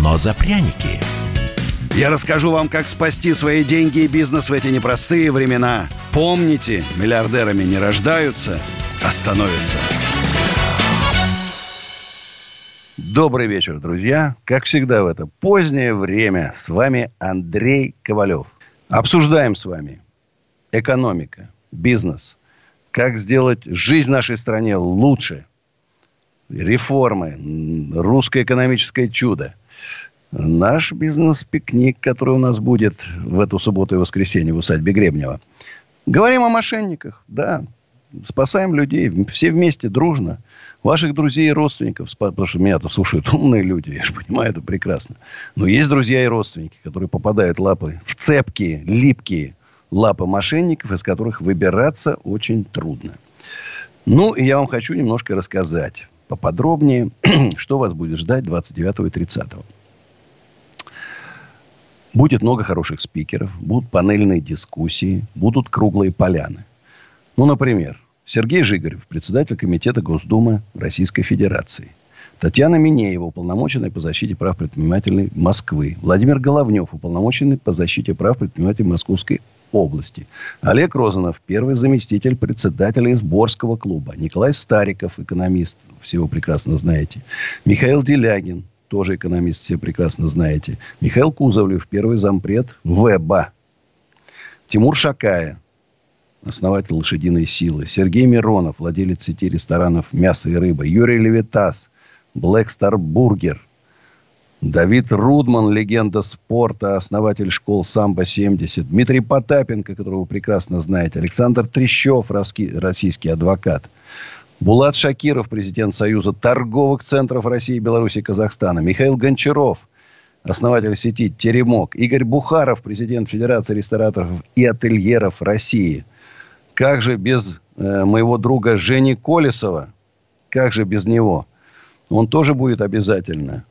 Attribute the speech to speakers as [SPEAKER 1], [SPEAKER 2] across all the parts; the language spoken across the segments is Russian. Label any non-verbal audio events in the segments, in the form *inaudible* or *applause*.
[SPEAKER 1] но за пряники.
[SPEAKER 2] Я расскажу вам, как спасти свои деньги и бизнес в эти непростые времена. Помните, миллиардерами не рождаются, а становятся. Добрый вечер, друзья. Как всегда в это позднее время с вами Андрей Ковалев. Обсуждаем с вами экономика, бизнес, как сделать жизнь нашей стране лучше, реформы, русское экономическое чудо – наш бизнес-пикник, который у нас будет в эту субботу и воскресенье в усадьбе Гребнева. Говорим о мошенниках, да. Спасаем людей, все вместе, дружно. Ваших друзей и родственников, потому что меня-то слушают умные люди, я же понимаю, это прекрасно. Но есть друзья и родственники, которые попадают лапы в цепкие, липкие лапы мошенников, из которых выбираться очень трудно. Ну, и я вам хочу немножко рассказать поподробнее, *clears throat* что вас будет ждать 29 и 30. Будет много хороших спикеров, будут панельные дискуссии, будут круглые поляны. Ну, например, Сергей Жигарев, председатель Комитета Госдумы Российской Федерации. Татьяна Минеева, уполномоченная по защите прав предпринимателей Москвы. Владимир Головнев, уполномоченный по защите прав предпринимателей Московской области. Олег Розанов, первый заместитель председателя Изборского клуба. Николай Стариков, экономист, всего прекрасно знаете. Михаил Делягин, тоже экономист, все прекрасно знаете. Михаил Кузовлев, первый зампред ВЭБа. Тимур Шакая, основатель «Лошадиной силы». Сергей Миронов, владелец сети ресторанов «Мясо и рыба». Юрий Левитас, Black Star Burger. Давид Рудман, легенда спорта, основатель школ «Самбо-70». Дмитрий Потапенко, которого вы прекрасно знаете. Александр Трещев, российский адвокат. Булат Шакиров, президент Союза торговых центров России, Беларуси и Казахстана. Михаил Гончаров, основатель сети «Теремок». Игорь Бухаров, президент Федерации рестораторов и ательеров России. Как же без э, моего друга Жени Колесова? Как же без него? Он тоже будет обязательно.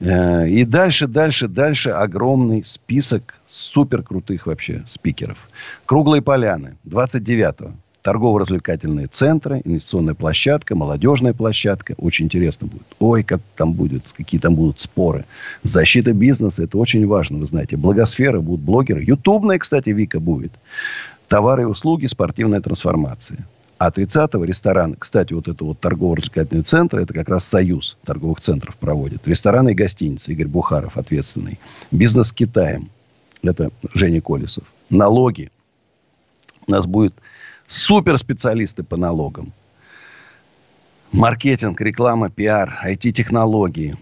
[SPEAKER 2] Э, и дальше, дальше, дальше огромный список супер крутых вообще спикеров. Круглые поляны. 29-го торгово-развлекательные центры, инвестиционная площадка, молодежная площадка. Очень интересно будет. Ой, как там будет, какие там будут споры. Защита бизнеса, это очень важно, вы знаете. Благосфера, будут блогеры. Ютубная, кстати, Вика будет. Товары и услуги, спортивная трансформация. А 30-го ресторан, кстати, вот это вот торгово-развлекательный центр, это как раз союз торговых центров проводит. Рестораны и гостиницы, Игорь Бухаров ответственный. Бизнес с Китаем, это Женя Колесов. Налоги. У нас будет суперспециалисты по налогам. Маркетинг, реклама, пиар, IT-технологии,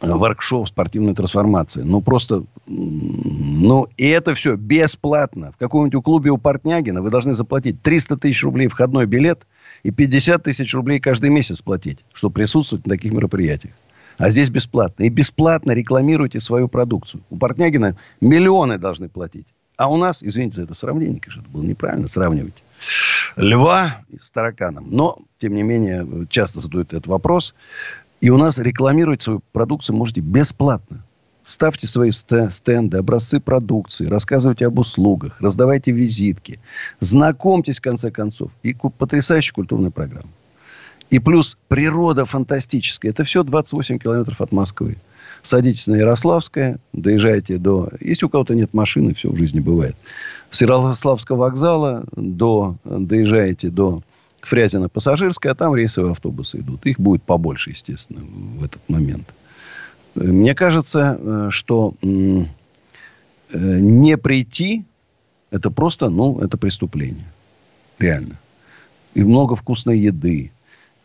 [SPEAKER 2] воркшоп, спортивная трансформация. Ну, просто, ну, и это все бесплатно. В каком-нибудь клубе у Портнягина вы должны заплатить 300 тысяч рублей входной билет и 50 тысяч рублей каждый месяц платить, чтобы присутствовать на таких мероприятиях. А здесь бесплатно. И бесплатно рекламируйте свою продукцию. У Портнягина миллионы должны платить. А у нас, извините за это сравнение, конечно, это было неправильно сравнивать льва с тараканом. Но, тем не менее, часто задают этот вопрос. И у нас рекламировать свою продукцию можете бесплатно. Ставьте свои стенды, образцы продукции, рассказывайте об услугах, раздавайте визитки, знакомьтесь, в конце концов. И потрясающая культурная программа. И плюс природа фантастическая. Это все 28 километров от Москвы. Садитесь на Ярославское, доезжайте до... Если у кого-то нет машины, все в жизни бывает. С Ярославского вокзала до... доезжаете до Фрязина Пассажирская, а там рейсовые автобусы идут. Их будет побольше, естественно, в этот момент. Мне кажется, э, что э, не прийти, это просто, ну, это преступление. Реально. И много вкусной еды.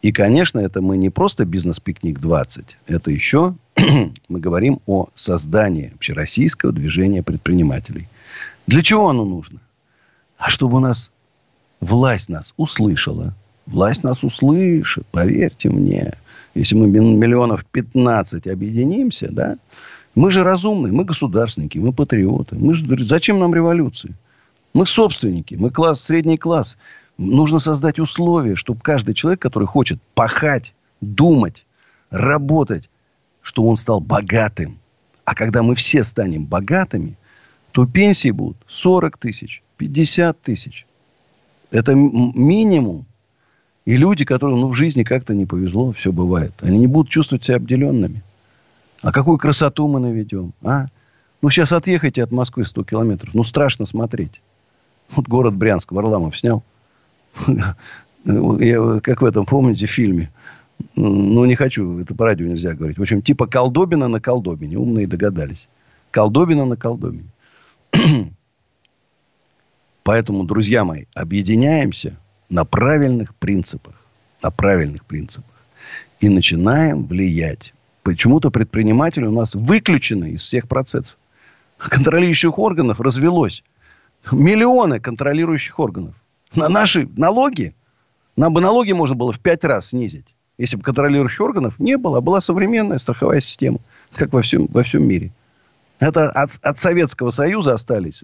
[SPEAKER 2] И, конечно, это мы не просто бизнес-пикник 20. Это еще *clears throat* мы говорим о создании общероссийского движения предпринимателей. Для чего оно нужно? А чтобы у нас власть нас услышала. Власть нас услышит, поверьте мне. Если мы миллионов 15 объединимся, да, Мы же разумные, мы государственники, мы патриоты. Мы же, зачем нам революции? Мы собственники, мы класс, средний класс. Нужно создать условия, чтобы каждый человек, который хочет пахать, думать, работать, чтобы он стал богатым. А когда мы все станем богатыми, то пенсии будут 40 тысяч, 50 тысяч. Это минимум. И люди, которым ну, в жизни как-то не повезло, все бывает, они не будут чувствовать себя обделенными. А какую красоту мы наведем, а? Ну, сейчас отъехайте от Москвы 100 километров. Ну, страшно смотреть. Вот город Брянск, Варламов снял. *laughs* Я, как в этом, помните, фильме? Ну, не хочу, это по радио нельзя говорить. В общем, типа колдобина на колдобине. Умные догадались. Колдобина на колдобине. *clears throat* Поэтому, друзья мои, объединяемся на правильных принципах. На правильных принципах. И начинаем влиять. Почему-то предприниматели у нас выключены из всех процессов. Контролирующих органов развелось. Миллионы контролирующих органов. На наши налоги, нам бы налоги можно было в пять раз снизить. Если бы контролирующих органов не было, а была современная страховая система, как во всем, во всем мире. Это от, от Советского Союза остались.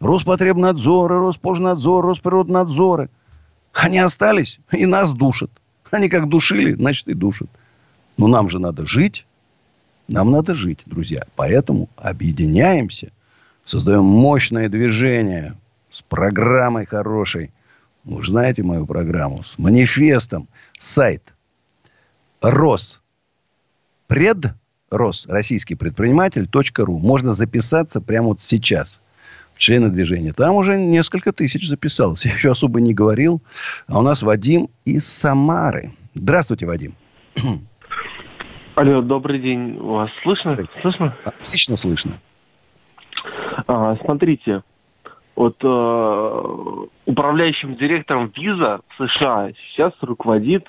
[SPEAKER 2] Роспотребнадзоры, Роспожнадзор, Росприроднадзоры. Они остались и нас душат. Они как душили, значит и душат. Но нам же надо жить. Нам надо жить, друзья. Поэтому объединяемся. Создаем мощное движение с программой хорошей. Вы знаете мою программу. С манифестом. Сайт. Рос. Пред. Рос. Российский предприниматель. .ру. Можно записаться прямо вот сейчас в члены движения. Там уже несколько тысяч записалось. *laughs* Я еще особо не говорил. А у нас Вадим из Самары. Здравствуйте, Вадим. *clears throat*
[SPEAKER 3] Алло, добрый день. Вас слышно? Слышно?
[SPEAKER 2] Отлично слышно.
[SPEAKER 3] А, смотрите, вот э, управляющим директором виза в США сейчас руководит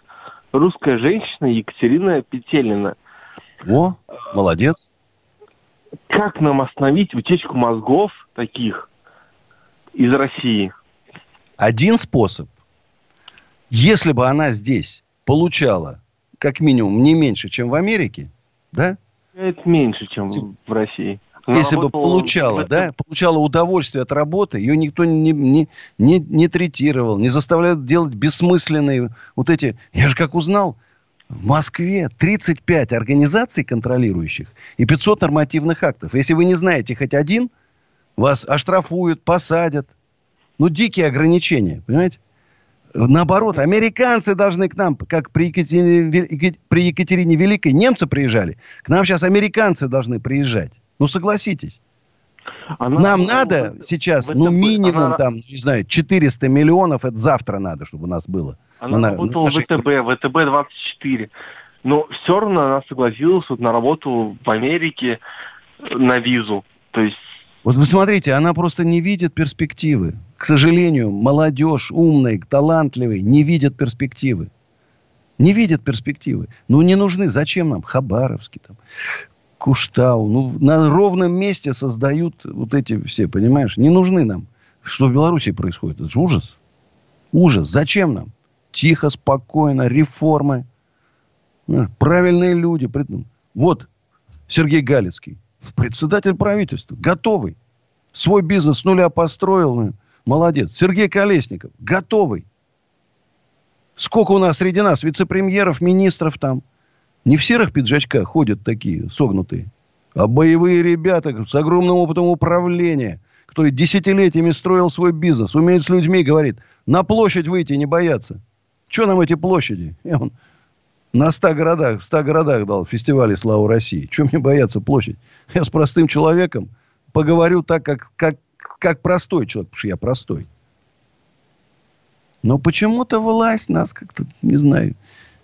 [SPEAKER 3] русская женщина Екатерина Петелина.
[SPEAKER 2] О, молодец.
[SPEAKER 3] Как нам остановить утечку мозгов таких из России?
[SPEAKER 2] Один способ. Если бы она здесь получала как минимум не меньше, чем в Америке, да?
[SPEAKER 3] Это меньше, чем в России.
[SPEAKER 2] Если бы получала, да, получала удовольствие от работы, ее никто не, не, не, не третировал, не заставлял делать бессмысленные вот эти... Я же как узнал, в Москве 35 организаций контролирующих и 500 нормативных актов. Если вы не знаете хоть один, вас оштрафуют, посадят. Ну, дикие ограничения, понимаете? Наоборот, американцы должны к нам, как при Екатерине, при Екатерине Великой немцы приезжали, к нам сейчас американцы должны приезжать. Ну, согласитесь. Она, Нам надо в, сейчас, в, ну, минимум, она, там, не знаю, 400 миллионов, это завтра надо, чтобы у нас было.
[SPEAKER 3] Она на, работала в ВТБ, ВТБ-24. Но все равно она согласилась вот на работу в Америке на визу. То есть
[SPEAKER 2] вот вы смотрите, она просто не видит перспективы. К сожалению, молодежь умная, талантливая, не видит перспективы. Не видят перспективы. Ну, не нужны. Зачем нам Хабаровский, там, Куштау? Ну, на ровном месте создают вот эти все, понимаешь? Не нужны нам. Что в Беларуси происходит? Это же ужас. Ужас. Зачем нам? Тихо, спокойно, реформы. Правильные люди. Вот Сергей Галицкий председатель правительства, готовый. Свой бизнес с нуля построил. Ну, молодец. Сергей Колесников, готовый. Сколько у нас среди нас вице-премьеров, министров там. Не в серых пиджачках ходят такие согнутые, а боевые ребята с огромным опытом управления, который десятилетиями строил свой бизнес, умеет с людьми, говорит, на площадь выйти не бояться. Что нам эти площади? И он на 100 городах, в 100 городах дал фестивале «Слава России». Чем мне бояться площадь? Я с простым человеком поговорю так, как, как, как простой человек, потому что я простой. Но почему-то власть нас как-то, не знаю,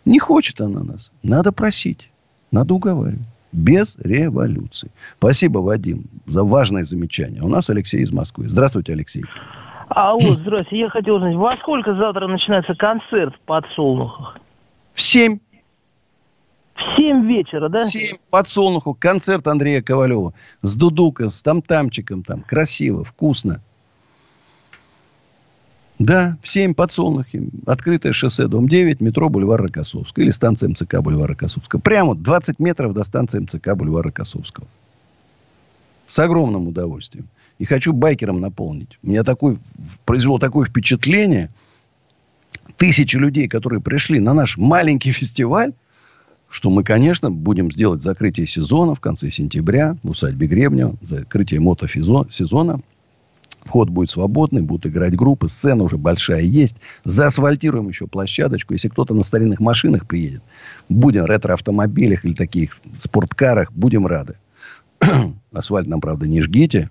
[SPEAKER 2] не хочет она нас. Надо просить, надо уговаривать. Без революции. Спасибо, Вадим, за важное замечание. У нас Алексей из Москвы. Здравствуйте, Алексей.
[SPEAKER 4] Алло, *clears throat* здравствуйте. Я хотел узнать, во сколько завтра начинается концерт в подсолнухах?
[SPEAKER 2] В семь.
[SPEAKER 4] В 7 вечера, да? В 7
[SPEAKER 2] подсолнуху. Концерт Андрея Ковалева. С дудуком, с там-тамчиком там. Красиво, вкусно. Да, в 7 подсолнухи. Открытое шоссе, дом 9, метро Бульвар Рокоссовского. Или станция МЦК Бульвара Рокоссовского. Прямо 20 метров до станции МЦК Бульвара Рокоссовского. С огромным удовольствием. И хочу байкером наполнить. Меня такой, произвело такое впечатление. Тысячи людей, которые пришли на наш маленький *laughs* фестиваль, что мы, конечно, будем сделать закрытие сезона в конце сентября в усадьбе Гребнева, закрытие мотосезона. Вход будет свободный, будут играть группы, сцена уже большая есть. Заасфальтируем еще площадочку. Если кто-то на старинных машинах приедет, будем ретро-автомобилях или таких спорткарах, будем рады. *clears throat* Асфальт нам, правда, не жгите.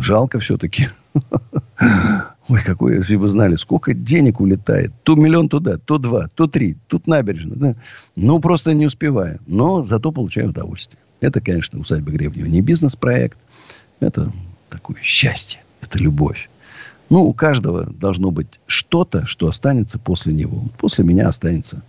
[SPEAKER 2] Жалко все-таки. *laughs* Ой, какой, если бы знали, сколько денег улетает. То миллион туда, то два, то три. Тут набережная. Да? Ну, просто не успеваю. Но зато получаю удовольствие. Это, конечно, усадьба Гребнева не бизнес-проект. Это такое счастье. Это любовь. Ну, у каждого должно быть что-то, что останется после него. После меня останется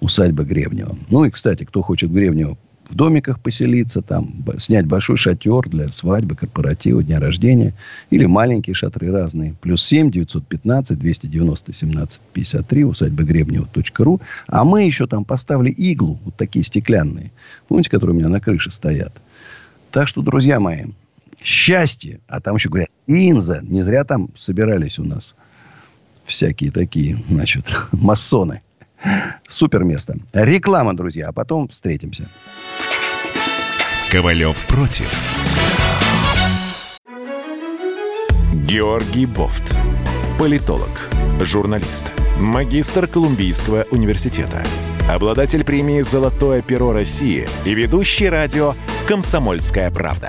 [SPEAKER 2] усадьба Гребнева. Ну и, кстати, кто хочет в Гребнево в домиках поселиться, там, снять большой шатер для свадьбы, корпоратива, дня рождения. Или маленькие шатры разные. Плюс 7 915 290 17 53 усадьба Гребнева.ру. А мы еще там поставили иглу, вот такие стеклянные. Помните, которые у меня на крыше стоят? Так что, друзья мои, счастье. А там еще говорят, Инза. Не зря там собирались у нас всякие такие, значит, *laughs* масоны. Супер место. Реклама, друзья, а потом встретимся.
[SPEAKER 1] Ковалев против. Георгий Бофт. Политолог, журналист, магистр Колумбийского университета, обладатель премии «Золотое перо России» и ведущий радио «Комсомольская правда».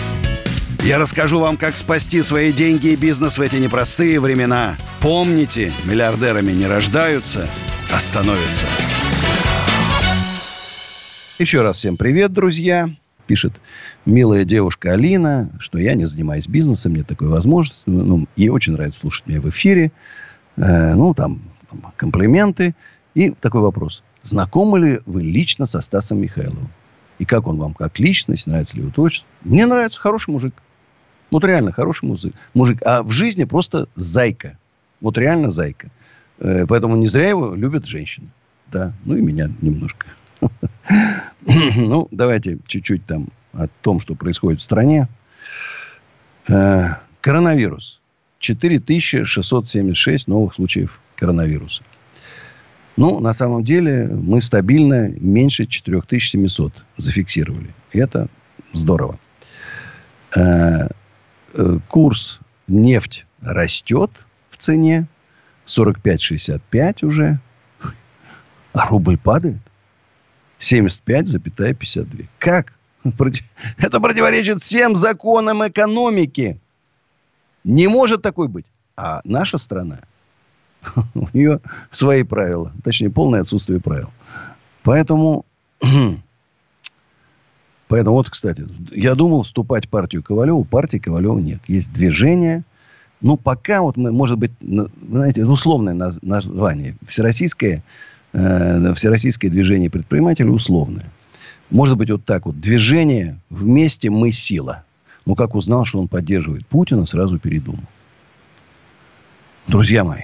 [SPEAKER 2] Я расскажу вам, как спасти свои деньги и бизнес в эти непростые времена. Помните, миллиардерами не рождаются – остановится. Еще раз всем привет, друзья. Пишет милая девушка Алина, что я не занимаюсь бизнесом, нет такой возможности. Ну, ей очень нравится слушать меня в эфире. Э, ну, там, там комплименты. И такой вопрос. Знакомы ли вы лично со Стасом Михайловым? И как он вам как личность? Нравится ли его творчество? Мне нравится. Хороший мужик. Вот реально хороший мужик. мужик. А в жизни просто зайка. Вот реально зайка. Э, поэтому не зря его любят женщины. Да, ну и меня немножко. *laughs* Ну, давайте чуть-чуть там о том, что происходит в стране. Э, коронавирус. 4676 новых случаев коронавируса. Ну, на самом деле, мы стабильно меньше 4700 зафиксировали. И это здорово. Э, курс нефть растет в цене. 45-65 уже. *laughs* А рубль падает. 75,52. Как? *laughs* Это противоречит всем законам экономики. Не может такой быть. А наша страна, *laughs* у нее свои правила. Точнее, полное отсутствие правил. Поэтому, *clears throat* поэтому вот, кстати, я думал вступать в партию Ковалева. Партии Ковалева нет. Есть движение – ну, пока вот мы, может быть, знаете, условное название. Всероссийское, э, Всероссийское движение предпринимателей условное. Может быть, вот так вот. Движение «Вместе мы сила». Ну, как узнал, что он поддерживает Путина, сразу передумал. Друзья мои,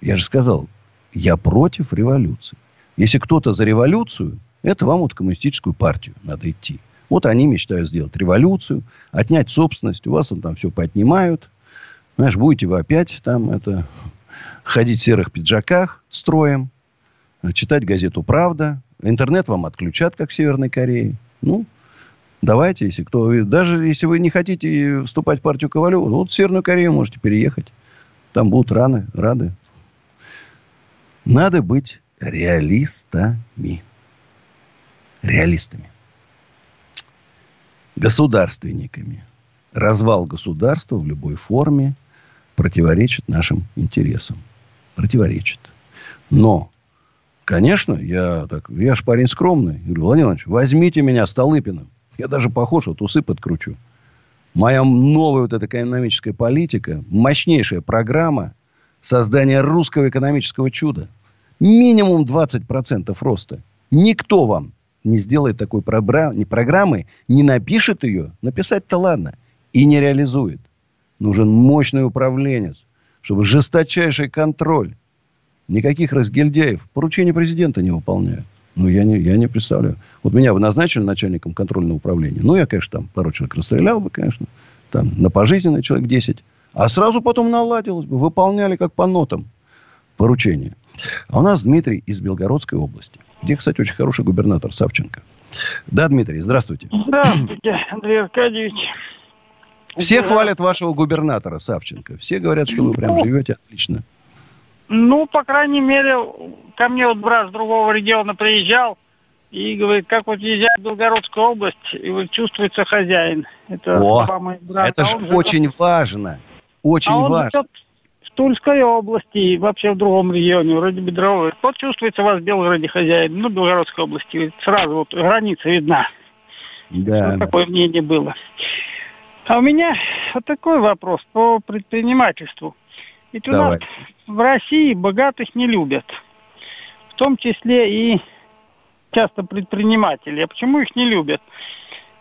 [SPEAKER 2] я же сказал, я против революции. Если кто-то за революцию, это вам вот коммунистическую партию надо идти. Вот они мечтают сделать революцию, отнять собственность, у вас там все поотнимают – знаешь, будете вы опять там это ходить в серых пиджаках строем, читать газету «Правда». Интернет вам отключат, как в Северной Корее. Ну, давайте, если кто... Даже если вы не хотите вступать в партию Ковалева, вот в Северную Корею можете переехать. Там будут раны, рады. Надо быть реалистами. Реалистами. Государственниками. Развал государства в любой форме – противоречит нашим интересам. Противоречит. Но, конечно, я, так, я ж парень скромный. Говорю, Владимир Иванович, возьмите меня Столыпиным. Я даже похож, вот усы подкручу. Моя новая вот эта экономическая политика, мощнейшая программа создания русского экономического чуда. Минимум 20% роста. Никто вам не сделает такой программы, не напишет ее, написать-то ладно, и не реализует. Нужен мощный управленец, чтобы жесточайший контроль. Никаких разгильдяев. Поручения президента не выполняют. Ну, я не, я не представляю. Вот меня бы назначили начальником контрольного управления. Ну, я, конечно, там пару человек расстрелял бы, конечно. Там на пожизненный человек 10. А сразу потом наладилось бы. Выполняли как по нотам поручения. А у нас Дмитрий из Белгородской области. Где, кстати, очень хороший губернатор Савченко. Да, Дмитрий, здравствуйте.
[SPEAKER 5] Здравствуйте, Андрей Аркадьевич.
[SPEAKER 2] Все хвалят вашего губернатора Савченко. Все говорят, что вы прям ну, живете отлично.
[SPEAKER 5] Ну, по крайней мере, ко мне вот брат с другого региона приезжал и говорит, как вот езжает в Белгородскую область, и вот чувствуется хозяин.
[SPEAKER 2] Это, О, это а же очень живет... важно. Очень а важно. Живет
[SPEAKER 5] в Тульской области и вообще в другом регионе, вроде Бедровой. Вот чувствуется вас в Белгороде хозяин, ну, Белгородской области. Сразу вот граница видна. Да. Вот такое мнение было. А у меня вот такой вопрос по предпринимательству. Ведь у Давайте. нас в России богатых не любят. В том числе и часто предприниматели. А почему их не любят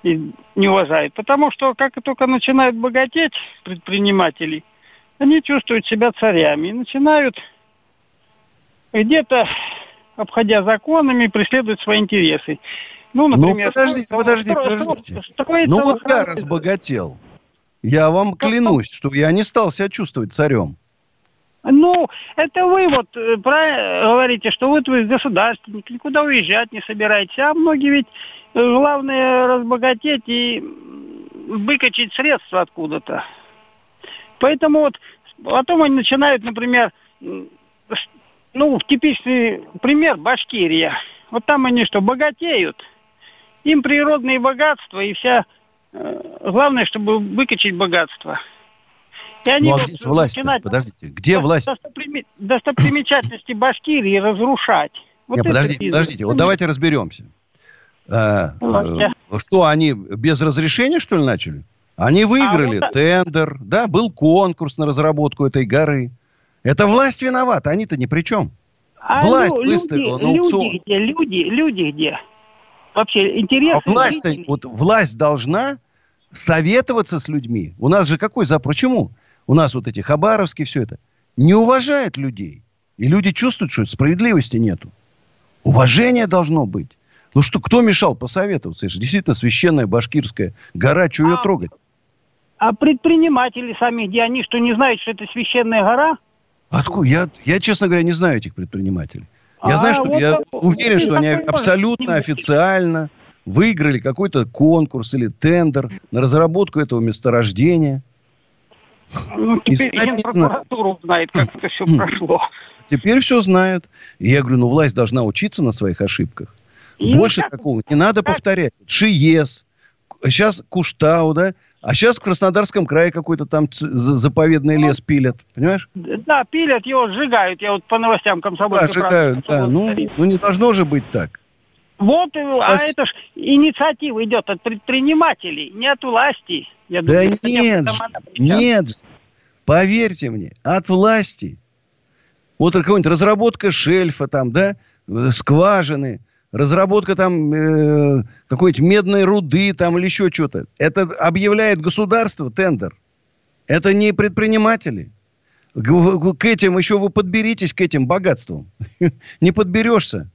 [SPEAKER 5] и не уважают? Потому что как только начинают богатеть предприниматели, они чувствуют себя царями и начинают где-то, обходя законами, преследовать свои интересы.
[SPEAKER 2] Ну, ну например... Ну, подождите, подождите, подождите. Ну, вот я разбогател. Я вам клянусь, что я не стал себя чувствовать царем.
[SPEAKER 5] Ну, это вы вот э, про, говорите, что вот вы государственник, никуда уезжать не собираетесь. А многие ведь э, главное разбогатеть и выкачать средства откуда-то. Поэтому вот потом они начинают, например, ну, типичный пример Башкирия. Вот там они что, богатеют, им природные богатства и вся... Э, главное, чтобы выкачать богатство –
[SPEAKER 2] и они ну, а где власть Подождите, где власть?
[SPEAKER 5] Достопримечательности Башкирии разрушать.
[SPEAKER 2] Вот Нет, подождите, бизнес. подождите, вот давайте разберемся. А, э, что, они без разрешения, что ли, начали? Они а выиграли а вот... тендер, да, был конкурс на разработку этой горы. Это власть виновата, они-то ни при чем.
[SPEAKER 5] А власть люди, выставила на аукцион. Люди где, люди, люди где? Вообще, интересно.
[SPEAKER 2] А власть, вот, власть должна советоваться с людьми. У нас же какой запрос? Почему? у нас вот эти хабаровские, все это, не уважает людей. И люди чувствуют, что справедливости нету. Уважение должно быть. Ну что, кто мешал посоветоваться? Это же действительно священная башкирская гора, что а, ее трогать?
[SPEAKER 5] А предприниматели сами, где они, что не знают, что это священная гора?
[SPEAKER 2] Откуда? Я, я, честно говоря, не знаю этих предпринимателей. Я а, знаю, что вот я вот, уверен, что они абсолютно официально выиграли какой-то конкурс или тендер на разработку этого месторождения.
[SPEAKER 5] Ну, теперь прокуратуру знает, как это все прошло.
[SPEAKER 2] Теперь все знают. И я говорю, ну, власть должна учиться на своих ошибках. И Больше так, такого не надо так. повторять. ШИЕС, сейчас Куштау, да? А сейчас в Краснодарском крае какой-то там заповедный лес пилят, понимаешь?
[SPEAKER 5] Да, пилят, его сжигают. Я вот по новостям комсомольской
[SPEAKER 2] Да, сжигают, да. Ну, ну, не должно же быть так.
[SPEAKER 5] Вот, а это ж инициатива идет от предпринимателей, не от власти.
[SPEAKER 2] Я да думаю, нет, нет, поверьте мне, от власти. Вот какая-нибудь разработка шельфа там, да, скважины, разработка там э, какой-нибудь медной руды там или еще что-то. Это объявляет государство тендер. Это не предприниматели. К, к этим еще вы подберитесь, к этим богатствам. *laughs* Не подберешься.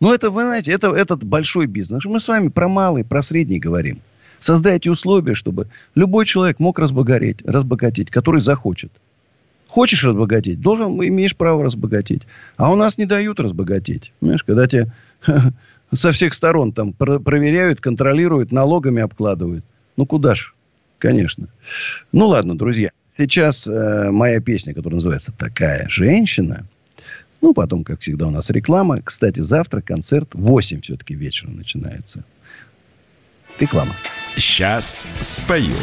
[SPEAKER 2] Ну, это, вы знаете, это, этот большой бизнес. Мы с вами про малый, про средний говорим. Создайте условия, чтобы любой человек мог разбогатеть, разбогатеть, который захочет. Хочешь разбогатеть, должен, имеешь право разбогатеть. А у нас не дают разбогатеть. Понимаешь, когда тебя *laughs* со всех сторон там проверяют, контролируют, налогами обкладывают. Ну, куда ж? Конечно. Ну, ладно, друзья. Сейчас э, моя песня, которая называется «Такая женщина», ну, потом, как всегда, у нас реклама. Кстати, завтра концерт в 8 все-таки вечера начинается. Реклама.
[SPEAKER 1] Сейчас спою.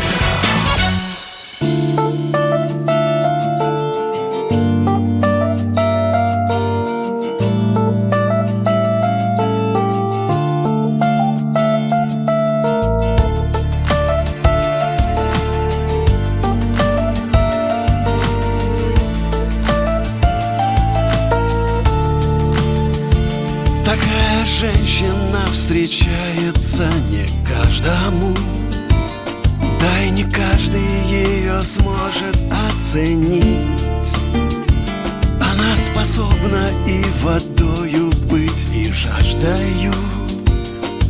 [SPEAKER 6] Сможет оценить. Она способна и водою быть, и жаждою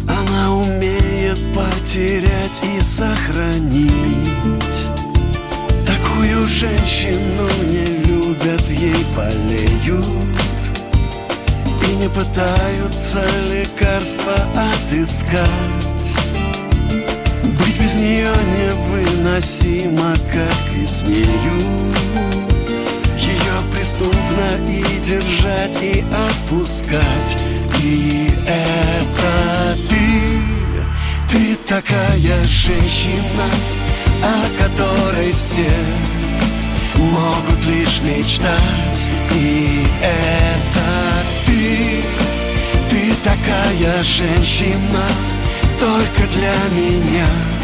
[SPEAKER 6] Она умеет потерять и сохранить. Такую женщину не любят, ей болеют. И не пытаются лекарства отыскать невыносимо, как и с нею Ее преступно и держать, и отпускать. И это ты, ты такая женщина о которой все могут лишь мечтать. И это ты, ты такая женщина Только для меня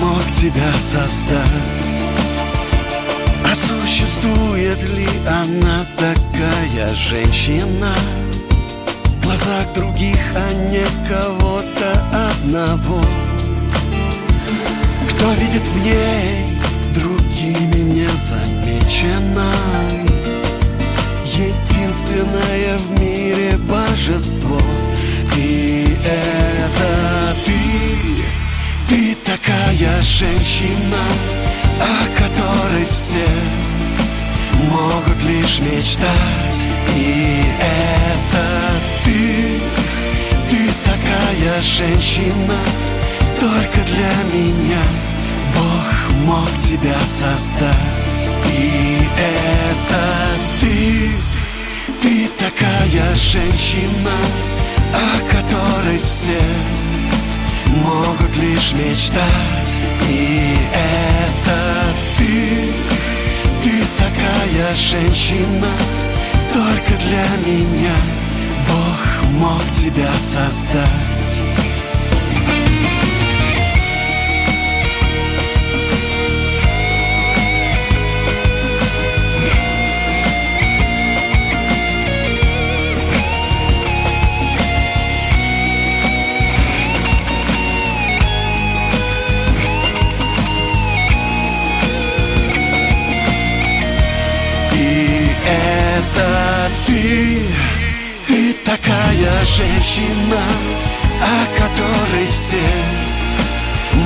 [SPEAKER 6] мог тебя создать. А существует ли она такая женщина? В глазах других, а не кого-то одного. Кто видит в ней другими незамеченной Единственное в мире божество. И это ты, ты такая женщина О которой все могут лишь мечтать. И это ты, ты такая женщина только для меня Бог мог тебя создать. И это ты, ты такая женщина О которой все лишь мечтать И это ты, ты такая женщина Только для меня Бог мог тебя создать ты, ты такая женщина, о которой все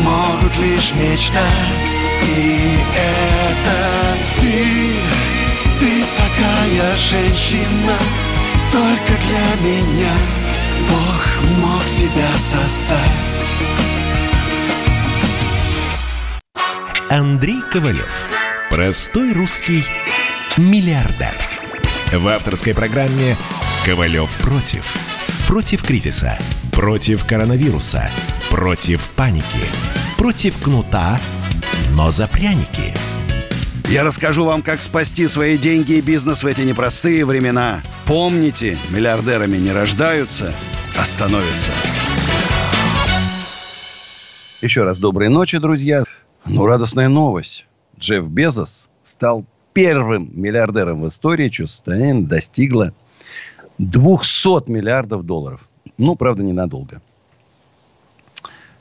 [SPEAKER 6] могут лишь мечтать. И это ты, ты такая женщина, только для меня Бог мог тебя создать.
[SPEAKER 1] Андрей Ковалев. Простой русский миллиардер. В авторской программе «Ковалев против». Против кризиса, против коронавируса, против паники, против кнута, но за пряники.
[SPEAKER 2] Я расскажу вам, как спасти свои деньги и бизнес в эти непростые времена. Помните, миллиардерами не рождаются, а становятся. Еще раз доброй ночи, друзья. Ну, радостная новость. Джефф Безос стал первым миллиардером в истории, чье состояние достигло 200 миллиардов долларов. Ну, правда, ненадолго.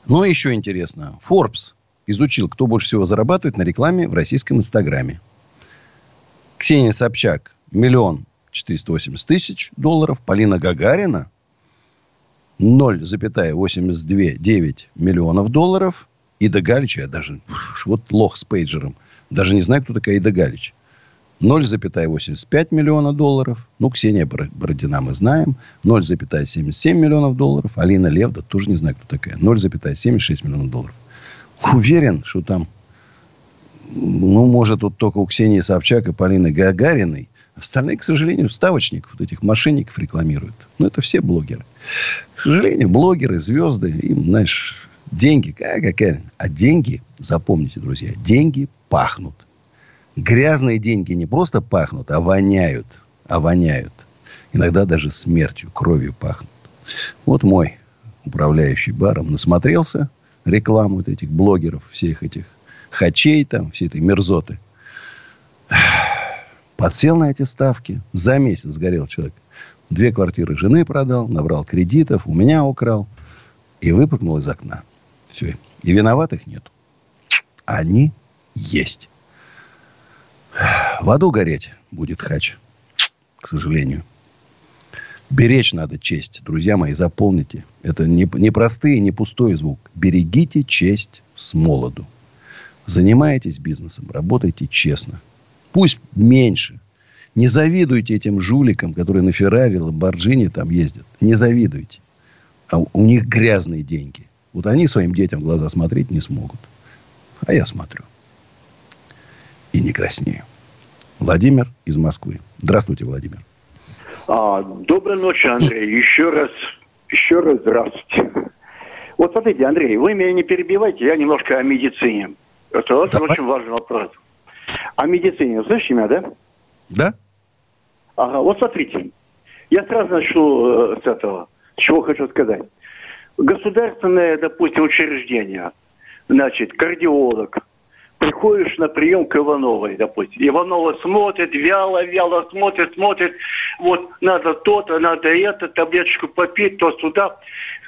[SPEAKER 2] Но еще интересно. Forbes изучил, кто больше всего зарабатывает на рекламе в российском Инстаграме. Ксения Собчак – миллион 480 тысяч долларов. Полина Гагарина – 0,829 миллионов долларов. Ида Галич, я даже, вот лох с пейджером, даже не знаю, кто такая Ида Галич. 0,85 миллиона долларов. Ну, Ксения Бородина мы знаем. 0,77 миллионов долларов. Алина Левда, тоже не знаю, кто такая. 0,76 миллионов долларов. Уверен, что там, ну, может, тут только у Ксении Собчак и Полины Гагариной. Остальные, к сожалению, ставочников, вот этих мошенников рекламируют. Ну, это все блогеры. К сожалению, блогеры, звезды, им, знаешь, деньги, какая, какая. А деньги, запомните, друзья, деньги пахнут грязные деньги не просто пахнут, а воняют. А воняют. Иногда даже смертью, кровью пахнут. Вот мой управляющий баром насмотрелся рекламу вот этих блогеров, всех этих хачей там, всей этой мерзоты. Подсел на эти ставки. За месяц сгорел человек. Две квартиры жены продал, набрал кредитов, у меня украл. и выпрыгнул из окна. Все. И виноватых нет. Они есть. В аду гореть будет хач. К сожалению. Беречь надо честь. Друзья мои, запомните. Это не, не простой не пустой звук. Берегите честь с молоду. Занимаетесь бизнесом, работайте честно. Пусть меньше. Не завидуйте этим жуликам, которые на Феррари, Ламборджини там ездят. Не завидуйте. А у них грязные деньги. Вот они своим детям глаза смотреть не смогут. А я смотрю. И не краснею. Владимир из Москвы. Здравствуйте, Владимир.
[SPEAKER 7] А, доброй ночи, Андрей. Еще раз, еще раз здравствуйте. Вот смотрите, Андрей, вы меня не перебивайте, я немножко о медицине. Это очень важный вопрос. О медицине. Слышите меня, да?
[SPEAKER 2] Да.
[SPEAKER 7] Ага, вот смотрите. Я сразу начну э, с этого. Чего хочу сказать. Государственное, допустим, учреждение, значит, кардиолог, приходишь на прием к Ивановой, допустим. Иванова смотрит, вяло-вяло смотрит, смотрит. Вот надо то-то, надо это, таблеточку попить, то сюда.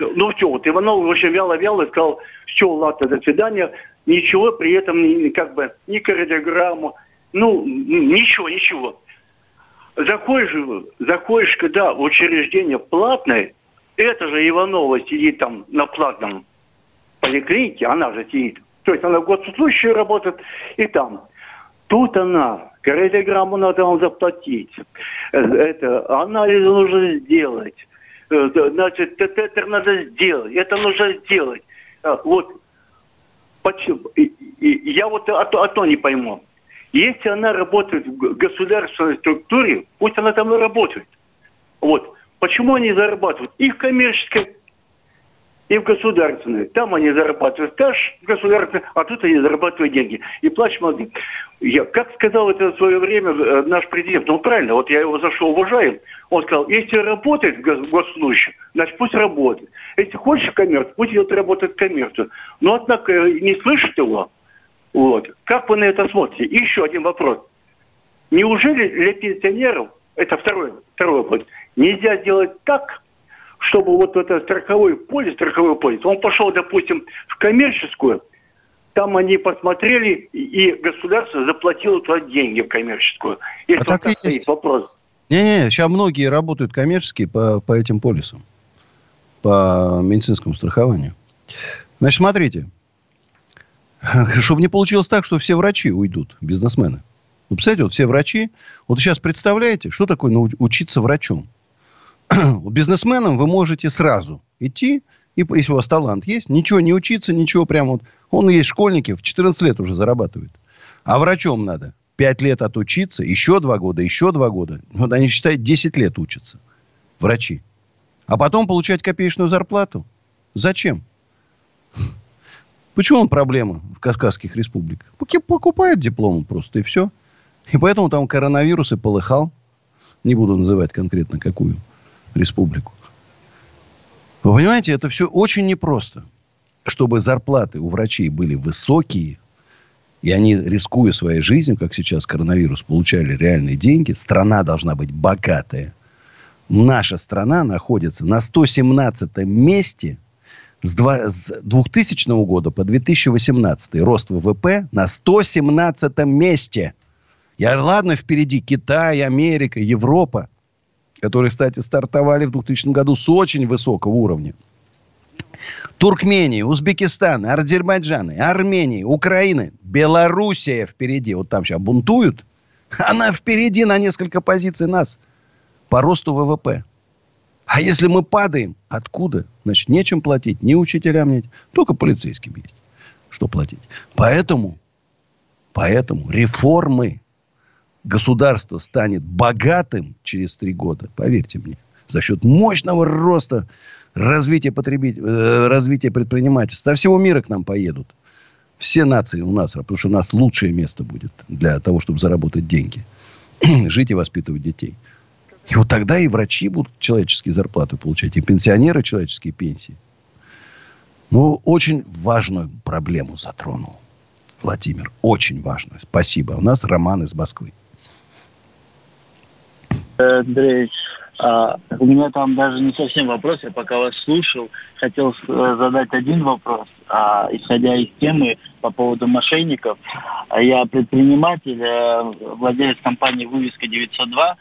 [SPEAKER 7] Ну все, вот Иванова очень вяло-вяло сказал, все, ладно, до свидания. Ничего при этом, как бы, ни кардиограмму, ну, ничего, ничего. Заходишь, заходишь, когда учреждение платное, это же Иванова сидит там на платном поликлинике, она же сидит. То есть она госуслужащая работает и там. Тут она, кардиограмму надо вам заплатить. Это, анализы нужно сделать. Э, значит, тетер надо сделать. Это нужно сделать. А, вот. Почему? Я вот а то, а то не пойму. Если она работает в государственной структуре, пусть она там и работает. Вот. Почему они зарабатывают? И в коммерческой, и в государственной. Там они зарабатывают стаж государственный, а тут они зарабатывают деньги. И плачь мозги. Я, как сказал это в свое время э, наш президент, ну правильно, вот я его зашел уважаю, он сказал, если работает в госслужащем, значит пусть работает. Если хочешь коммерцию, пусть идет работать коммерцию. Но однако э, не слышит его. Вот. Как вы на это смотрите? И еще один вопрос. Неужели для пенсионеров, это второй, второй вопрос, нельзя сделать так, чтобы вот это страховой полис, страховой полис, он пошел, допустим, в коммерческую, там они посмотрели, и государство заплатило туда деньги в коммерческую. Если а вот так стоит вопрос.
[SPEAKER 2] Не-не, сейчас многие работают коммерческие по, по этим полисам, по медицинскому страхованию. Значит, смотрите, *laughs* чтобы не получилось так, что все врачи уйдут, бизнесмены. Вы представляете, вот все врачи, вот сейчас представляете, что такое учиться врачом? *clears throat* Бизнесменам вы можете сразу идти, и если у вас талант есть, ничего не учиться, ничего прямо вот. Он есть школьники, в 14 лет уже зарабатывает. А врачом надо 5 лет отучиться, еще 2 года, еще 2 года. Вот они считают, 10 лет учатся. Врачи. А потом получать копеечную зарплату. Зачем? Почему он проблема в Кавказских республиках? Покупают дипломы просто, и все. И поэтому там коронавирус и полыхал. Не буду называть конкретно какую республику. Вы понимаете, это все очень непросто. Чтобы зарплаты у врачей были высокие, и они, рискуя своей жизнью, как сейчас коронавирус, получали реальные деньги, страна должна быть богатая. Наша страна находится на 117 месте с 2000 года по 2018 рост ВВП на 117 месте. Я, ладно, впереди Китай, Америка, Европа, которые, кстати, стартовали в 2000 году с очень высокого уровня. Туркмении, Узбекистан, Азербайджаны, Армении, Украины, Белоруссия впереди. Вот там сейчас бунтуют. Она впереди на несколько позиций нас по росту ВВП. А если мы падаем, откуда? Значит, нечем платить, ни учителям нет, только полицейским есть. Что платить? Поэтому, поэтому реформы государство станет богатым через три года, поверьте мне, за счет мощного роста развития, потребит... Э, развития предпринимательства. До всего мира к нам поедут. Все нации у нас, потому что у нас лучшее место будет для того, чтобы заработать деньги. *clears throat* Жить и воспитывать детей. И вот тогда и врачи будут человеческие зарплаты получать, и пенсионеры человеческие пенсии. Ну, очень важную проблему затронул Владимир. Очень важную. Спасибо. У нас Роман из Москвы.
[SPEAKER 8] Андрей, А, у меня там даже не совсем вопрос, я пока вас слушал, хотел э, задать один вопрос, а, исходя из темы по поводу мошенников. А я предприниматель, э, владелец компании «Вывеска 902»,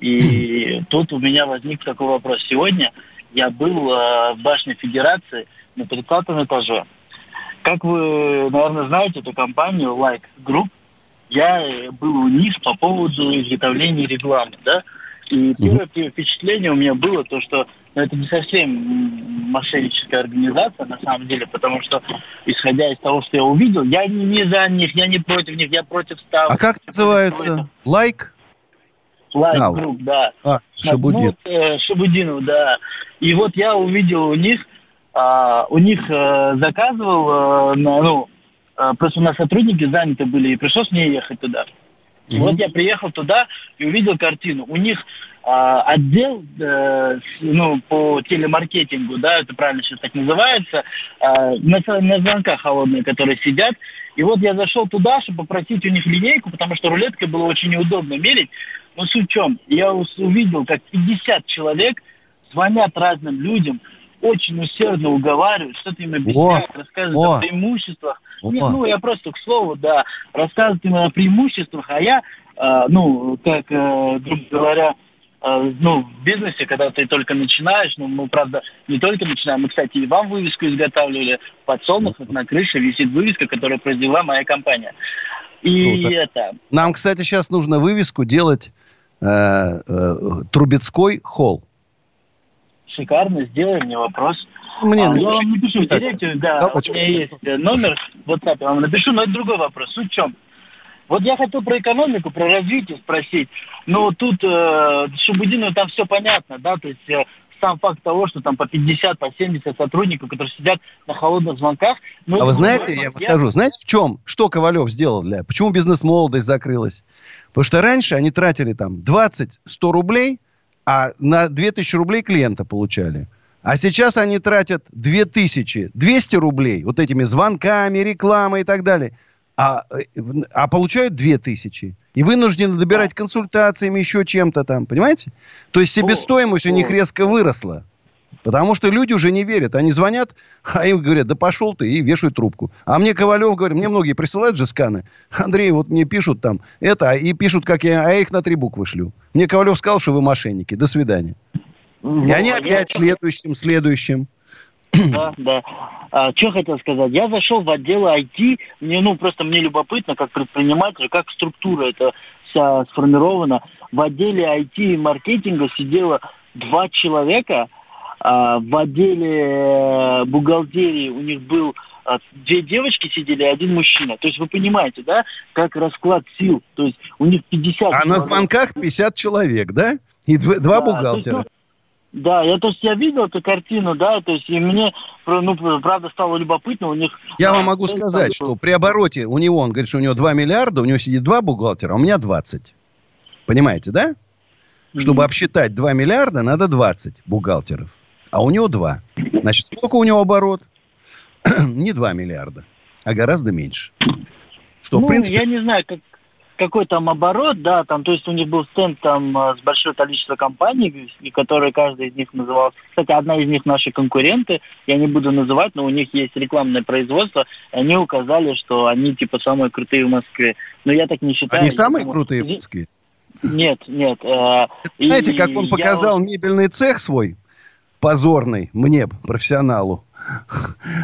[SPEAKER 8] и *clears throat* тут у меня возник такой вопрос. Сегодня я был э, в башне Федерации на 30 этаже. Как вы, наверное, знаете эту компанию Like Group, я был у них по поводу изготовления рекламы, да, и первое mm-hmm. впечатление у меня было то, что ну, это не совсем мошенническая организация на самом деле, потому что, исходя из того, что я увидел, я не, не за них, я не против них, я против ставок.
[SPEAKER 2] А как называется? Лайк?
[SPEAKER 8] Лайк like групп, да.
[SPEAKER 2] А, Шабудин.
[SPEAKER 8] Ну, э, Шабудинов, да. И вот я увидел у них, э, у них э, заказывал, э, на, ну, э, просто у нас сотрудники заняты были, и пришлось мне ехать туда. Mm-hmm. Вот я приехал туда и увидел картину. У них э, отдел э, ну, по телемаркетингу, да, это правильно сейчас так называется, э, на, на звонках холодные, которые сидят. И вот я зашел туда, чтобы попросить у них линейку, потому что рулеткой было очень неудобно мерить. Но суть в чем? Я увидел, как 50 человек звонят разным людям, очень усердно уговаривают, что-то им объясняют, рассказывают о, о преимуществах. О. Нет, ну, я просто к слову, да, рассказывают им о преимуществах, а я, э, ну, как, э, грубо говоря, э, ну, в бизнесе, когда ты только начинаешь, ну, мы, правда, не только начинаем, мы, кстати, и вам вывеску изготавливали, под солнухах на крыше висит вывеска, которую произвела моя компания. И Круто. это...
[SPEAKER 2] Нам, кстати, сейчас нужно вывеску делать э, э, Трубецкой холл
[SPEAKER 8] шикарно, сделай мне вопрос. Мне а, я вам напишу в директе, да, у меня есть э, номер в WhatsApp, я вам напишу, но это другой вопрос. Суть в чем? Вот я хотел про экономику, про развитие спросить, но тут э, Шабудину там все понятно, да, то есть э, сам факт того, что там по 50, по 70 сотрудников, которые сидят на холодных звонках.
[SPEAKER 2] Ну, а вы знаете, я вам скажу, знаете в чем? Что Ковалев сделал для... Почему бизнес-молодость закрылась? Потому что раньше они тратили там 20-100 рублей а на 2000 рублей клиента получали. А сейчас они тратят 2200 рублей вот этими звонками, рекламой и так далее. А, а получают 2000. И вынуждены добирать консультациями, еще чем-то там. Понимаете? То есть себестоимость у них резко выросла. Потому что люди уже не верят. Они звонят, а им говорят, да пошел ты, и вешают трубку. А мне Ковалев говорит, мне многие присылают же сканы. Андрей, вот мне пишут там это, и пишут, как я, а я их на три буквы шлю. Мне Ковалев сказал, что вы мошенники. До свидания. Ну, и они опять я... следующим, следующим.
[SPEAKER 8] Да, да. А, что хотел сказать? Я зашел в отдел IT, мне, ну, просто мне любопытно, как предприниматель, как структура это вся сформирована. В отделе IT и маркетинга сидело два человека, а, в отделе э, бухгалтерии у них был а, две девочки сидели, один мужчина. То есть вы понимаете, да, как расклад сил. То есть у них 50 А
[SPEAKER 2] человек. на звонках 50 человек, да? И два, два да, бухгалтера.
[SPEAKER 8] Есть, ну, да, я то есть я видел эту картину, да, то есть и мне, ну, правда, стало любопытно, у них...
[SPEAKER 2] Я вам могу сказать, что при обороте у него, он говорит, что у него 2 миллиарда, у него сидит два бухгалтера, а у меня 20. Понимаете, да? Чтобы mm-hmm. обсчитать 2 миллиарда, надо 20 бухгалтеров а у него 2. Значит, сколько у него оборот? *clears throat* не 2 миллиарда, а гораздо меньше.
[SPEAKER 8] Что, ну, в принципе... я не знаю, как, какой там оборот, да, там, то есть у них был стенд там а, с большое количество компаний, которые каждый из них называл. Кстати, одна из них наши конкуренты, я не буду называть, но у них есть рекламное производство, и они указали, что они типа самые крутые в Москве. Но я так не считаю.
[SPEAKER 2] Они самые потому... крутые в Москве?
[SPEAKER 8] Нет, нет. Э,
[SPEAKER 2] Знаете, и, как он показал я... мебельный цех свой? Позорный мне, профессионалу.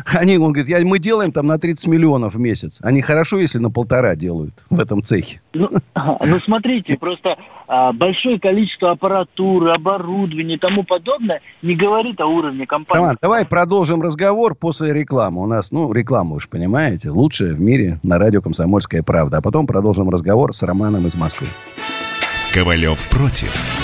[SPEAKER 2] Они, он говорит, я, мы делаем там на 30 миллионов в месяц. Они хорошо, если на полтора делают в этом цехе.
[SPEAKER 8] Ну, ну смотрите, *laughs* просто а, большое количество аппаратуры, оборудования и тому подобное не говорит о уровне компании. Роман,
[SPEAKER 2] давай продолжим разговор после рекламы. У нас, ну, реклама, уж понимаете, лучшая в мире на радио «Комсомольская правда». А потом продолжим разговор с Романом из Москвы.
[SPEAKER 1] Ковалев против.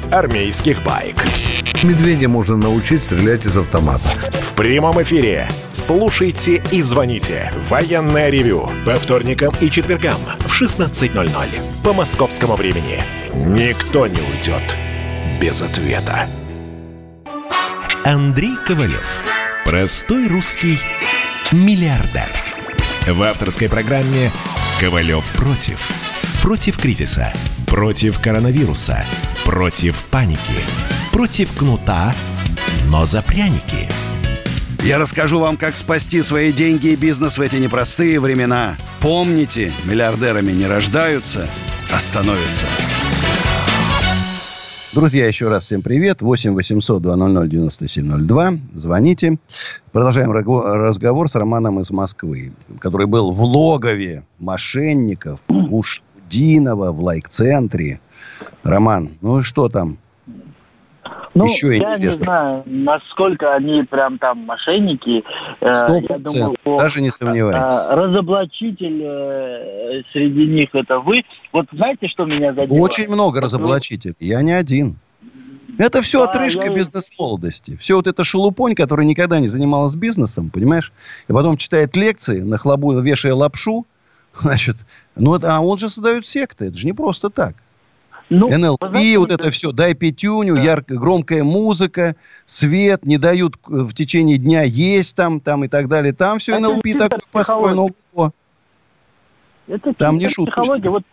[SPEAKER 1] армейских баек.
[SPEAKER 9] Медведя можно научить стрелять из автомата.
[SPEAKER 1] В прямом эфире. Слушайте и звоните. Военное ревю. По вторникам и четвергам в 16.00. По московскому времени. Никто не уйдет без ответа. Андрей Ковалев. Простой русский миллиардер. В авторской программе «Ковалев против». Против кризиса. Против коронавируса. Против паники. Против кнута, но за пряники.
[SPEAKER 2] Я расскажу вам, как спасти свои деньги и бизнес в эти непростые времена. Помните, миллиардерами не рождаются, а становятся. Друзья, еще раз всем привет. 8 800 200 9702. Звоните. Продолжаем разговор с Романом из Москвы, который был в логове мошенников у Шудинова в лайк-центре. Роман, ну что там?
[SPEAKER 8] Ну, Еще я интересно. не знаю, насколько они прям там мошенники.
[SPEAKER 2] Э, Сто процентов, даже не сомневаюсь.
[SPEAKER 8] Э, разоблачитель э, среди них это вы. Вот знаете, что меня задело?
[SPEAKER 2] Очень много разоблачителей, я не один. Это все да, отрыжка я... бизнес-молодости. Все вот это шелупонь, который никогда не занималась бизнесом, понимаешь? И потом читает лекции, на хлобу вешая лапшу, *laughs* значит, ну, а он же создает секты, это же не просто так. Ну, НЛП, знаете, вот это все, дай пятюню, да. яркая, громкая музыка, свет, не дают в течение дня есть там, там и так далее. Там все это НЛП такое построено. Ого.
[SPEAKER 8] Это там не шутка. Вот,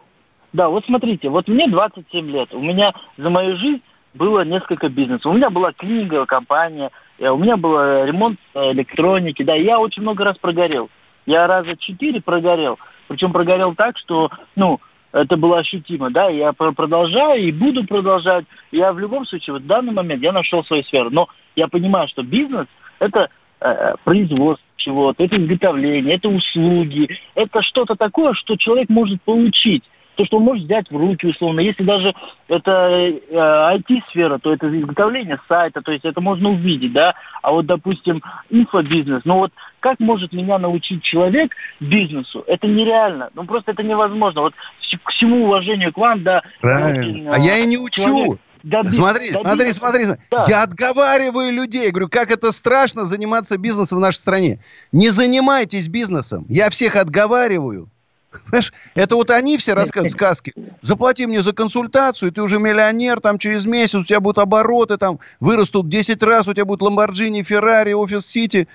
[SPEAKER 8] да, вот смотрите, вот мне 27 лет, у меня за мою жизнь было несколько бизнесов. У меня была клининговая компания, у меня был ремонт электроники, да, я очень много раз прогорел. Я раза четыре прогорел. Причем прогорел так, что, ну, это было ощутимо, да, я продолжаю и буду продолжать. Я в любом случае, вот в данный момент я нашел свою сферу, но я понимаю, что бизнес – это э, производство чего-то, это изготовление, это услуги, это что-то такое, что человек может получить то, что он может взять в руки, условно. Если даже это э, IT-сфера, то это изготовление сайта, то есть это можно увидеть, да. А вот, допустим, инфобизнес, ну вот как может меня научить человек бизнесу? Это нереально. Ну просто это невозможно. Вот к всему уважению к вам, да.
[SPEAKER 2] Правильно. а я и не учу. Человек, Доби... Смотри, доби... смотри, смотри, смотри. Да. Я отговариваю людей. Говорю, как это страшно заниматься бизнесом в нашей стране. Не занимайтесь бизнесом. Я всех отговариваю. Понимаешь? Это вот они все рассказывают сказки. Заплати мне за консультацию, ты уже миллионер, там через месяц у тебя будут обороты, там вырастут 10 раз, у тебя будет Ламборджини, Феррари, Офис Сити.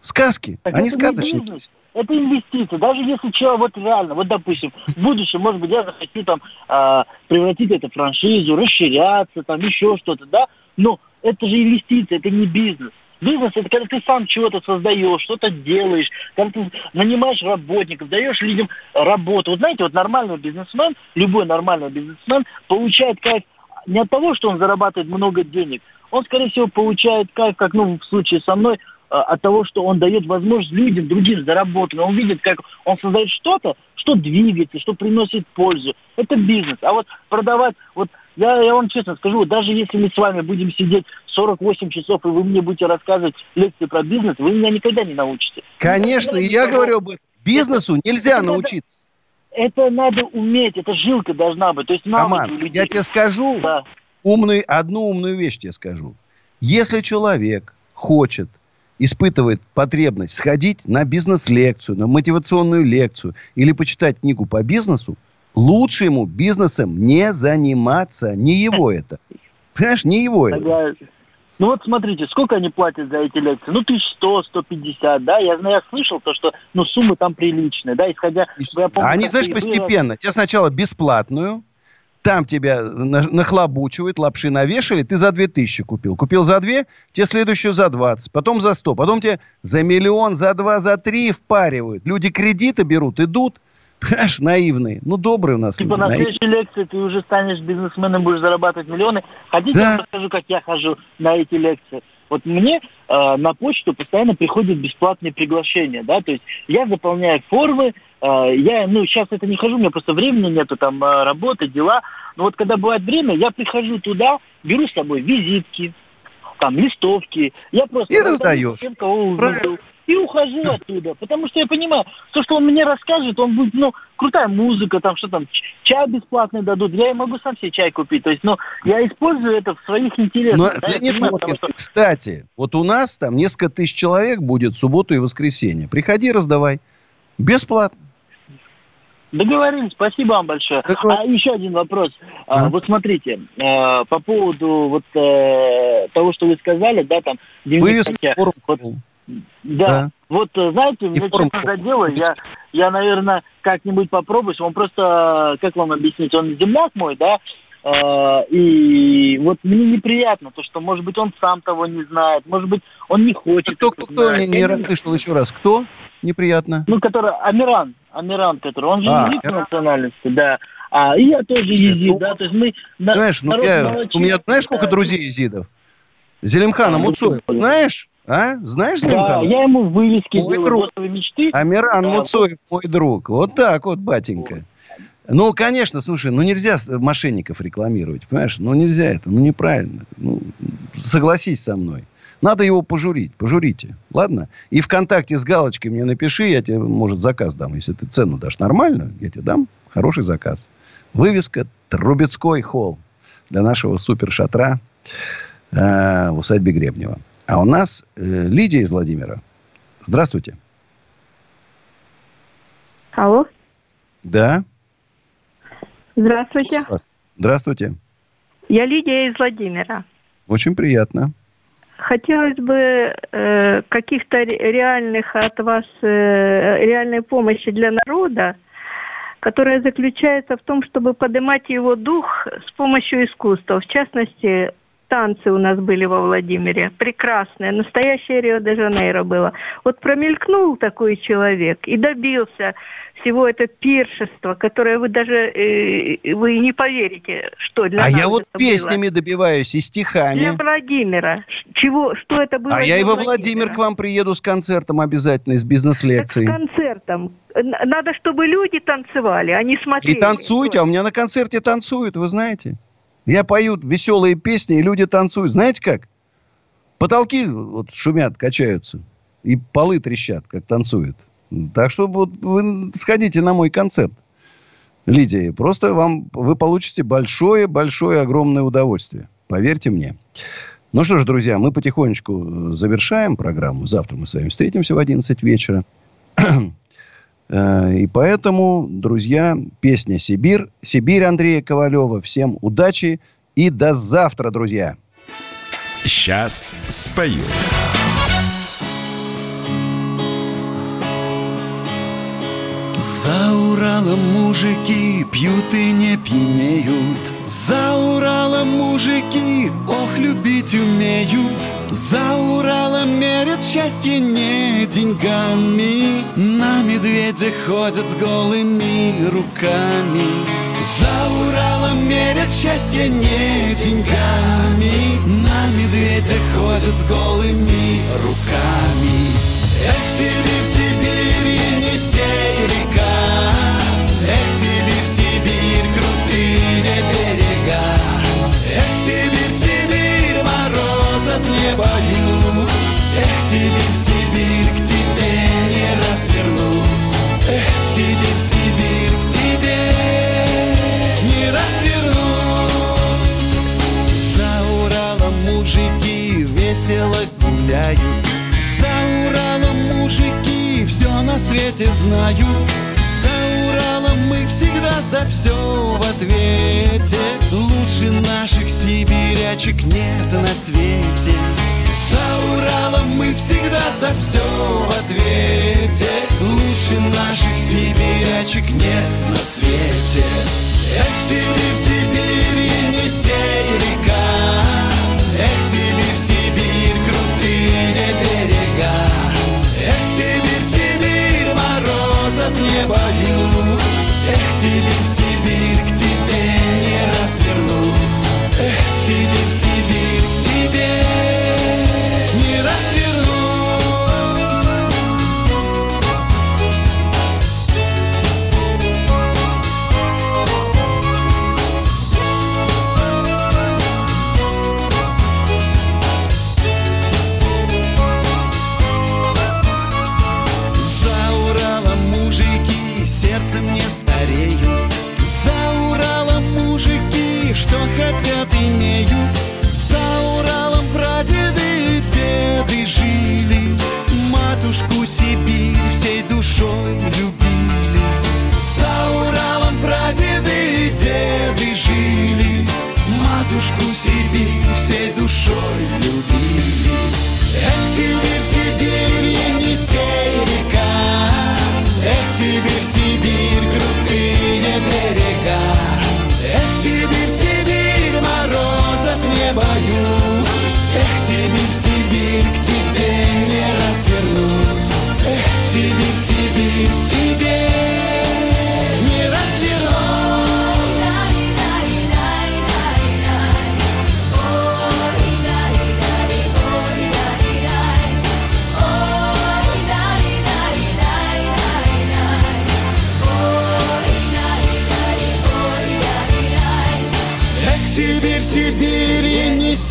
[SPEAKER 2] Сказки, так они сказочники.
[SPEAKER 8] Это инвестиции. Даже если человек, вот реально, вот допустим, в будущем, может быть, я захочу там э, превратить это в франшизу, расширяться, там еще что-то, да, но это же инвестиции, это не бизнес. Бизнес – это когда ты сам чего-то создаешь, что-то делаешь, когда ты нанимаешь работников, даешь людям работу. Вот знаете, вот нормальный бизнесмен, любой нормальный бизнесмен получает кайф не от того, что он зарабатывает много денег, он, скорее всего, получает кайф, как ну, в случае со мной, а, от того, что он дает возможность людям, другим заработать. Он видит, как он создает что-то, что двигается, что приносит пользу. Это бизнес. А вот продавать, вот я, я вам честно скажу, даже если мы с вами будем сидеть 48 часов, и вы мне будете рассказывать лекции про бизнес, вы меня никогда не научите.
[SPEAKER 2] Конечно, и я говорю об этом. Бизнесу нельзя это научиться.
[SPEAKER 8] Надо, это надо уметь, это жилка должна быть. То есть
[SPEAKER 2] Роман, людей. я тебе скажу да. умную, одну умную вещь тебе скажу. Если человек хочет испытывает потребность сходить на бизнес-лекцию, на мотивационную лекцию или почитать книгу по бизнесу, лучше ему бизнесом не заниматься. Не его это. Понимаешь, не его это.
[SPEAKER 8] Ну вот смотрите, сколько они платят за эти лекции? Ну, 1100, 150, да? Я, я слышал то, что ну, суммы там приличные, да, исходя...
[SPEAKER 2] Я помню, они, знаешь, постепенно. Тебе сначала бесплатную, там тебя нахлобучивают, лапши навешали, ты за 2000 купил. Купил за 2, тебе следующую за 20, потом за 100, потом тебе за миллион, за 2, за 3 впаривают. Люди кредиты берут, идут, Понимаешь, наивные. Ну, добрые у нас.
[SPEAKER 8] Типа люди, на наив... следующей лекции ты уже станешь бизнесменом, будешь зарабатывать миллионы. Хотите, да. я расскажу, как я хожу на эти лекции? Вот мне э, на почту постоянно приходят бесплатные приглашения, да, то есть я заполняю формы, э, я, ну, сейчас это не хожу, у меня просто времени нету, там, э, работы, дела, но вот когда бывает время, я прихожу туда, беру с собой визитки, там, листовки, я просто...
[SPEAKER 2] И раздаешь.
[SPEAKER 8] Тем, кого увидел и ухожу оттуда. Потому что я понимаю, то, что он мне расскажет, он будет, ну, крутая музыка, там, что там, чай бесплатный дадут. Я и могу сам себе чай купить. То есть, ну, я использую это в своих интересах. Но,
[SPEAKER 2] да, Леонид понимаю, Лукин, что... кстати, вот у нас там несколько тысяч человек будет в субботу и воскресенье. Приходи, раздавай. Бесплатно.
[SPEAKER 8] Договорились, спасибо вам большое. Так а еще один вопрос. А, вот смотрите, а, по поводу вот а, того, что вы сказали, да, там...
[SPEAKER 2] Вывески форм. Вот,
[SPEAKER 8] да. да. Вот, э, знаете, мне честно задело, я, я, наверное, как-нибудь попробую. Он просто, как вам объяснить, он земляк мой, да, Uh, и вот мне неприятно, то, что, может быть, он сам того не знает, может быть, он не хочет.
[SPEAKER 2] Кто, кто, кто, не, не расслышал еще раз, кто? Неприятно.
[SPEAKER 8] Ну, который, Амиран, Амиран, который, он же а, езид национальности, да. А, и я тоже езид, ну, да, то есть мы...
[SPEAKER 2] Знаешь, ну, я, у меня, знаешь, сколько друзей езидов? Зелимхан Амуцуев, знаешь? А? Знаешь
[SPEAKER 8] Да, я ему вывески мой делаю, друг. мечты.
[SPEAKER 2] Амиран да, Муцоев, мой друг. Вот так вот, батенька. Ну, конечно, слушай, ну нельзя мошенников рекламировать, понимаешь? Ну нельзя это, ну неправильно. Ну, согласись со мной. Надо его пожурить, пожурите, ладно? И ВКонтакте с галочкой мне напиши, я тебе, может, заказ дам. Если ты цену дашь нормально, я тебе дам хороший заказ. Вывеска Трубецкой холл для нашего супер-шатра э, в усадьбе Гребнева. А у нас э, Лидия из Владимира. Здравствуйте.
[SPEAKER 10] Алло.
[SPEAKER 2] Да.
[SPEAKER 10] Здравствуйте.
[SPEAKER 2] Здравствуйте.
[SPEAKER 10] Я Лидия из Владимира.
[SPEAKER 2] Очень приятно.
[SPEAKER 10] Хотелось бы э, каких-то реальных от вас э, реальной помощи для народа, которая заключается в том, чтобы поднимать его дух с помощью искусства. В частности, танцы у нас были во Владимире. Прекрасные. Настоящее Рио-де-Жанейро было. Вот промелькнул такой человек и добился всего это пиршества, которое вы даже э, вы не поверите, что для
[SPEAKER 2] а я вот песнями было. добиваюсь и стихами.
[SPEAKER 10] Для Владимира. Чего, что это было?
[SPEAKER 2] А я и во Владимир к вам приеду с концертом обязательно, с бизнес-лекцией.
[SPEAKER 10] С концертом. Надо, чтобы люди танцевали, а не смотрели.
[SPEAKER 2] И танцуйте, а у меня на концерте танцуют, вы знаете. Я пою веселые песни, и люди танцуют. Знаете как? Потолки вот шумят, качаются. И полы трещат, как танцуют. Так что вот вы сходите на мой концерт, Лидия. Просто вам, вы получите большое-большое, огромное удовольствие. Поверьте мне. Ну что ж, друзья, мы потихонечку завершаем программу. Завтра мы с вами встретимся в 11 вечера. *clears throat* Э, и поэтому, друзья, песня «Сибирь». Сибирь Андрея Ковалева. Всем удачи и до завтра, друзья.
[SPEAKER 1] Сейчас спою.
[SPEAKER 6] За Уралом мужики пьют и не пьянеют За Уралом мужики, ох, любить умеют За Уралом мерят счастье не деньгами. На медведя ходят с голыми руками. За Уралом мерят счастье не деньгами. На медведя ходят с голыми руками. Эх, Сибирь, Сибирь, Енисей, река весело гуляют За Уралом мужики все на свете знают. За Уралом мы всегда за все в ответе. Лучше наших сибирячек нет на свете. За Уралом мы всегда за все в ответе. Лучше наших сибирячек нет на свете. Эх, Сибирь, Сибирь, Енисей, река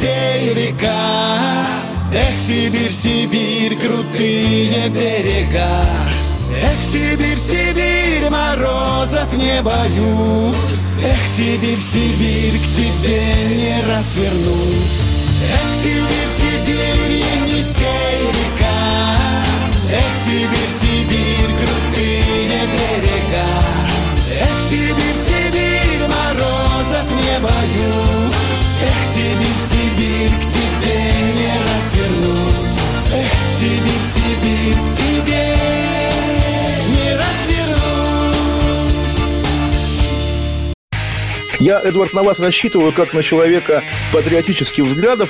[SPEAKER 6] Енисей, река. Эх, Сибирь, Сибирь, крутые берега. Эх, Сибирь, Сибирь, морозов не боюсь. Эх, Сибирь, Сибирь, к тебе не раз вернусь Эх, Сибирь, Сибирь, Енисей, река. Эх, Сибирь,
[SPEAKER 11] Я, Эдвард, на вас рассчитываю как на человека патриотических взглядов.